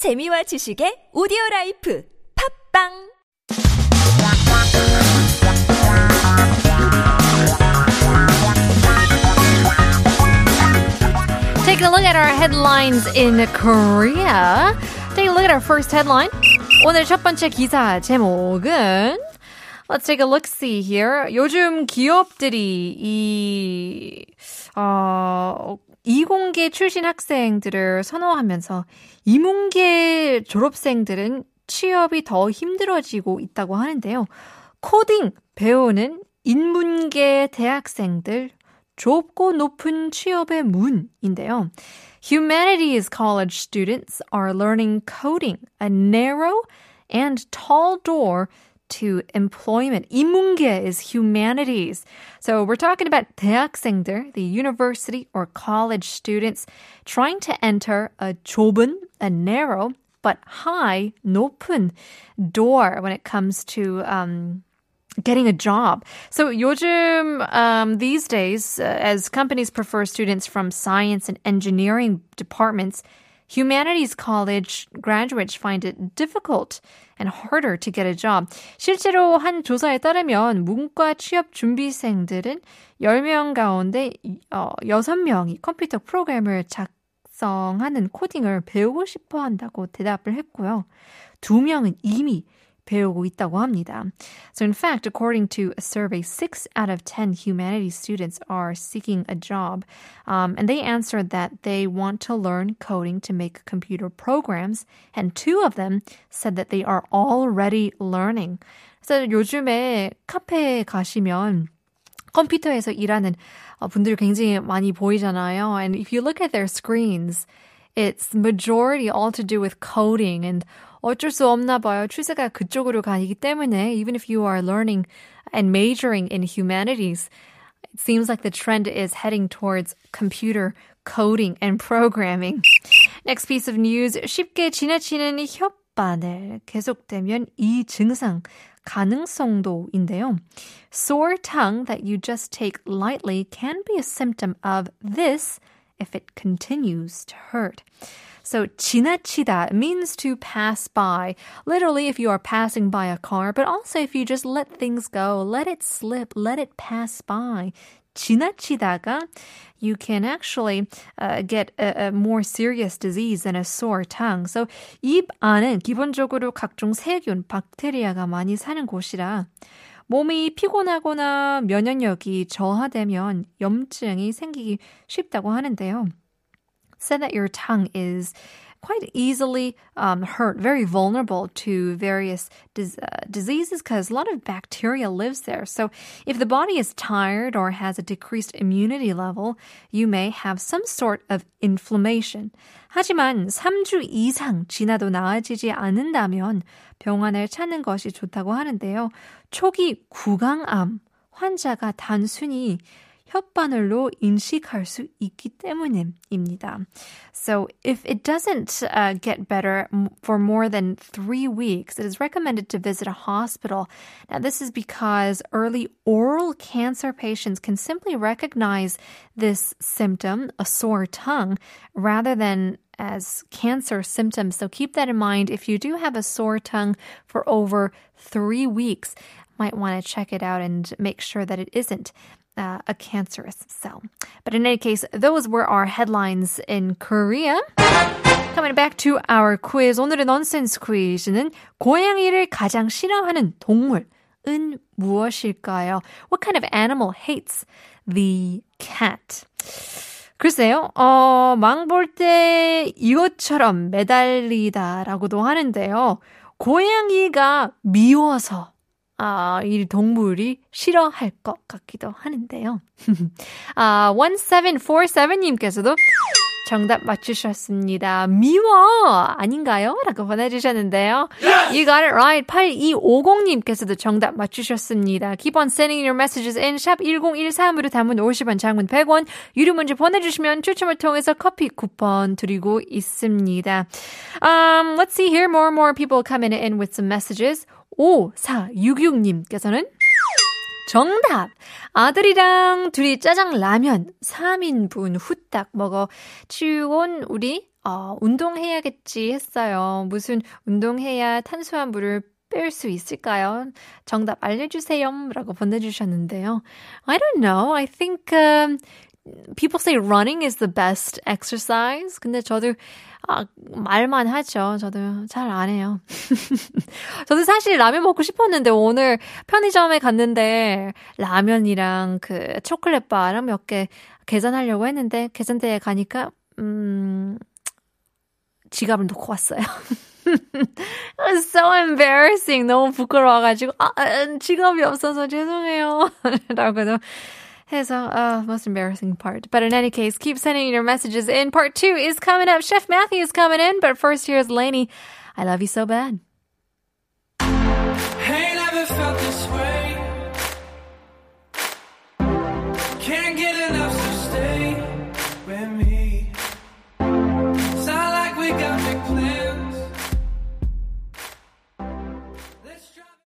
재미와 지식의 오디오 라이프 팝빵 Taking a look at our headlines in Korea. Take a look at our first headline. 오늘 첫 번째 기사 제목은 Let's take a look see here. 요즘 기업들이 이 어, 이공계 출신 학생들을 선호하면서 이문계 졸업생들은 취업이 더 힘들어지고 있다고 하는데요. 코딩 배우는 인문계 대학생들 좁고 높은 취업의 문인데요. Humanities college students are learning coding, a narrow and tall door to employment. 인문계 is humanities. So we're talking about 대학생들, the university or college students trying to enter a 좁은, a narrow, but high, 높은 door when it comes to um, getting a job. So 요즘 um, these days, uh, as companies prefer students from science and engineering departments, humanities college graduates find it difficult and harder to get a job. 실제로 한 조사에 따르면 문과 취업 준비생들은 10명 가운데 어, 6명이 컴퓨터 프로그램을 작성하는 코딩을 배우고 싶어 한다고 대답을 했고요. 2명은 이미 배우고 있다고 합니다. So in fact, according to a survey, 6 out of 10 humanities students are seeking a job. Um, and they answered that they want to learn coding to make computer programs. And two of them said that they are already learning. 그래서 요즘에 카페에 가시면 컴퓨터에서 일하는 분들 굉장히 많이 보이잖아요. And if you look at their screens, it's majority all to do with coding and 어쩔 수 없나 봐요. 추세가 그쪽으로 가기 때문에 even if you are learning and majoring in humanities, it seems like the trend is heading towards computer coding and programming. Next piece of news. 쉽게 지나치는 혓바늘 계속되면 이 증상 가능성도인데요. Sore tongue that you just take lightly can be a symptom of this if it continues to hurt. So 지나치다 means to pass by. Literally if you are passing by a car, but also if you just let things go, let it slip, let it pass by. 지나치다가 you can actually uh, get a, a more serious disease than a sore tongue. So 입 안은 기본적으로 각종 세균, 박테리아가 많이 사는 곳이라 몸이 피곤하거나 면역력이 저하되면 염증이 생기기 쉽다고 하는데요. Said that your tongue is quite easily um, hurt, very vulnerable to various dis- uh, diseases because a lot of bacteria lives there. So if the body is tired or has a decreased immunity level, you may have some sort of inflammation. 하지만 3주 이상 지나도 나아지지 않는다면 병원을 찾는 것이 좋다고 하는데요. 초기 구강암 환자가 단순히 혓바늘로 인식할 수 있기 때문입니다. So if it doesn't uh, get better for more than three weeks, it is recommended to visit a hospital. Now, this is because early oral cancer patients can simply recognize this symptom, a sore tongue, rather than as cancer symptoms. So keep that in mind. If you do have a sore tongue for over three weeks, might want to check it out and make sure that it isn't uh, a cancerous cell. But in any case, those were our headlines in Korea. Coming back to our quiz. 오늘의 nonsense quiz는 고양이를 가장 싫어하는 동물 은 무엇일까요? What kind of animal hates the cat? 글쎄요, 어, 망볼 때 이것처럼 매달리다라고도 하는데요. 고양이가 미워서 아, 이 동물이 싫어할 것 같기도 하는데요. 아, 1747님께서도 정답 맞추셨습니다. 미워! 아닌가요? 라고 보내주셨는데요. You got it right. 8250님께서도 정답 맞추셨습니다. Keep on sending your messages in 샵 1013으로 담은 50원, 장문 100원, 유료 문제 보내주시면 추첨을 통해서 커피 쿠폰 드리고 있습니다. Um, let's see here. More and more people coming in with some messages. 5466님께서는 정답! 아들이랑 둘이 짜장 라면 3인분 후딱 먹어 치운 우리 어, 운동해야겠지 했어요. 무슨 운동해야 탄수화물을 뺄 수 있을까요? 정답 알려주세요. 라고 보내주셨는데요. I don't know. I think um, people say running is the best exercise. 근데 저도 아, 말만 하죠. 저도 잘 안 해요. 저도 사실 라면 먹고 싶었는데 오늘 편의점에 갔는데 라면이랑 그 초콜릿 바랑 몇 개 계산하려고 했는데 계산대에 가니까 음 지갑을 놓고 왔어요. It was so embarrassing. 너무 부끄러워가지고 아, 지갑이 없어서 죄송해요. 라고도 해서 uh, most embarrassing part. But in any case, keep sending your messages in. Part two is coming up. Chef Matthew is coming in. But first, here's Lainey. I love you so bad.